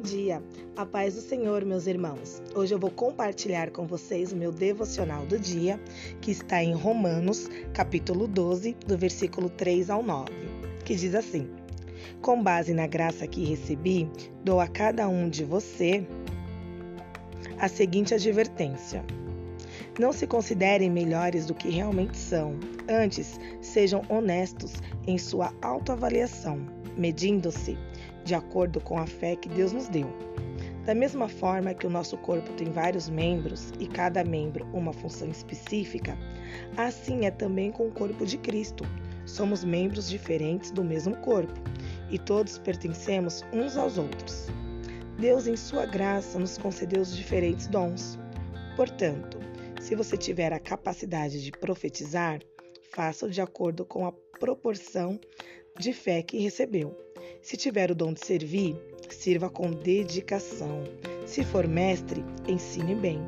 dia, a paz do Senhor, meus irmãos. Hoje eu vou compartilhar com vocês o meu devocional do dia, que está em Romanos, capítulo 12, do versículo 3 ao 9, que diz assim: Com base na graça que recebi, dou a cada um de você a seguinte advertência: Não se considerem melhores do que realmente são, antes sejam honestos em sua autoavaliação, medindo-se de acordo com a fé que Deus nos deu. Da mesma forma que o nosso corpo tem vários membros e cada membro uma função específica, assim é também com o corpo de Cristo. Somos membros diferentes do mesmo corpo e todos pertencemos uns aos outros. Deus, em Sua graça, nos concedeu os diferentes dons. Portanto, se você tiver a capacidade de profetizar, faça-o de acordo com a proporção de fé que recebeu. Se tiver o dom de servir, sirva com dedicação. Se for mestre, ensine bem.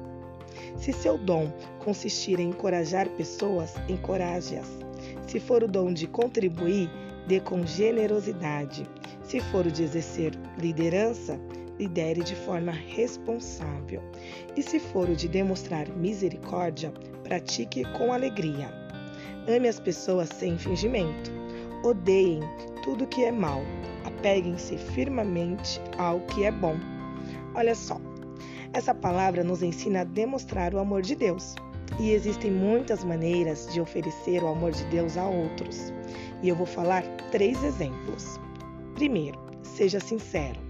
Se seu dom consistir em encorajar pessoas, encoraje-as. Se for o dom de contribuir, dê com generosidade. Se for o de exercer liderança, lidere de forma responsável. E se for o de demonstrar misericórdia, pratique com alegria. Ame as pessoas sem fingimento. Odeiem tudo que é mal apeguem-se firmemente ao que é bom. Olha só, essa palavra nos ensina a demonstrar o amor de Deus. E existem muitas maneiras de oferecer o amor de Deus a outros. E eu vou falar três exemplos. Primeiro, seja sincero.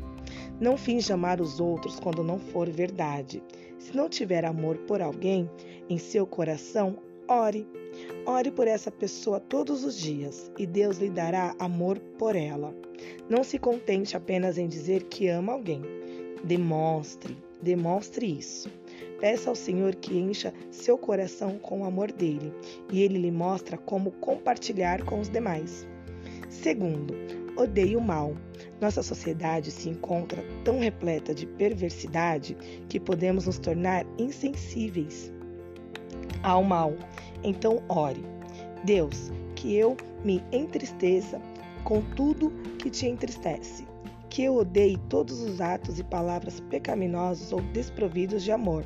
Não finja amar os outros quando não for verdade. Se não tiver amor por alguém em seu coração, ore. Ore por essa pessoa todos os dias e Deus lhe dará amor por ela. Não se contente apenas em dizer que ama alguém. Demonstre, demonstre isso. Peça ao Senhor que encha seu coração com o amor dele e ele lhe mostra como compartilhar com os demais. Segundo, odeie o mal. Nossa sociedade se encontra tão repleta de perversidade que podemos nos tornar insensíveis ao mal. Então, ore. Deus, que eu me entristeça com tudo que te entristece, que eu odeie todos os atos e palavras pecaminosos ou desprovidos de amor.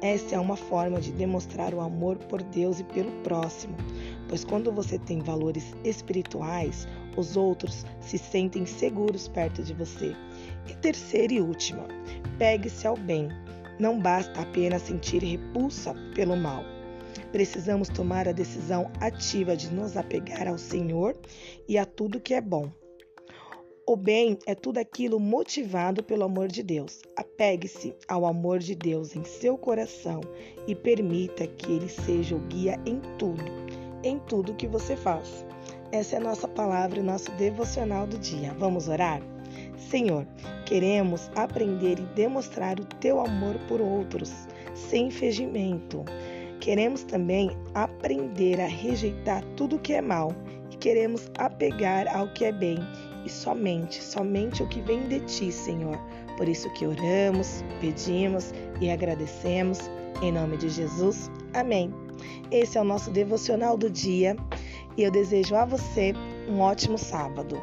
Essa é uma forma de demonstrar o amor por Deus e pelo próximo, pois quando você tem valores espirituais, os outros se sentem seguros perto de você. E terceira e última, pegue-se ao bem. Não basta apenas sentir repulsa pelo mal precisamos tomar a decisão ativa de nos apegar ao Senhor e a tudo que é bom. O bem é tudo aquilo motivado pelo amor de Deus. Apegue-se ao amor de Deus em seu coração e permita que ele seja o guia em tudo, em tudo que você faz. Essa é a nossa palavra e nosso devocional do dia. Vamos orar? Senhor, queremos aprender e demonstrar o teu amor por outros, sem fingimento. Queremos também aprender a rejeitar tudo que é mal e queremos apegar ao que é bem e somente, somente o que vem de ti, Senhor. Por isso que oramos, pedimos e agradecemos em nome de Jesus. Amém. Esse é o nosso devocional do dia e eu desejo a você um ótimo sábado.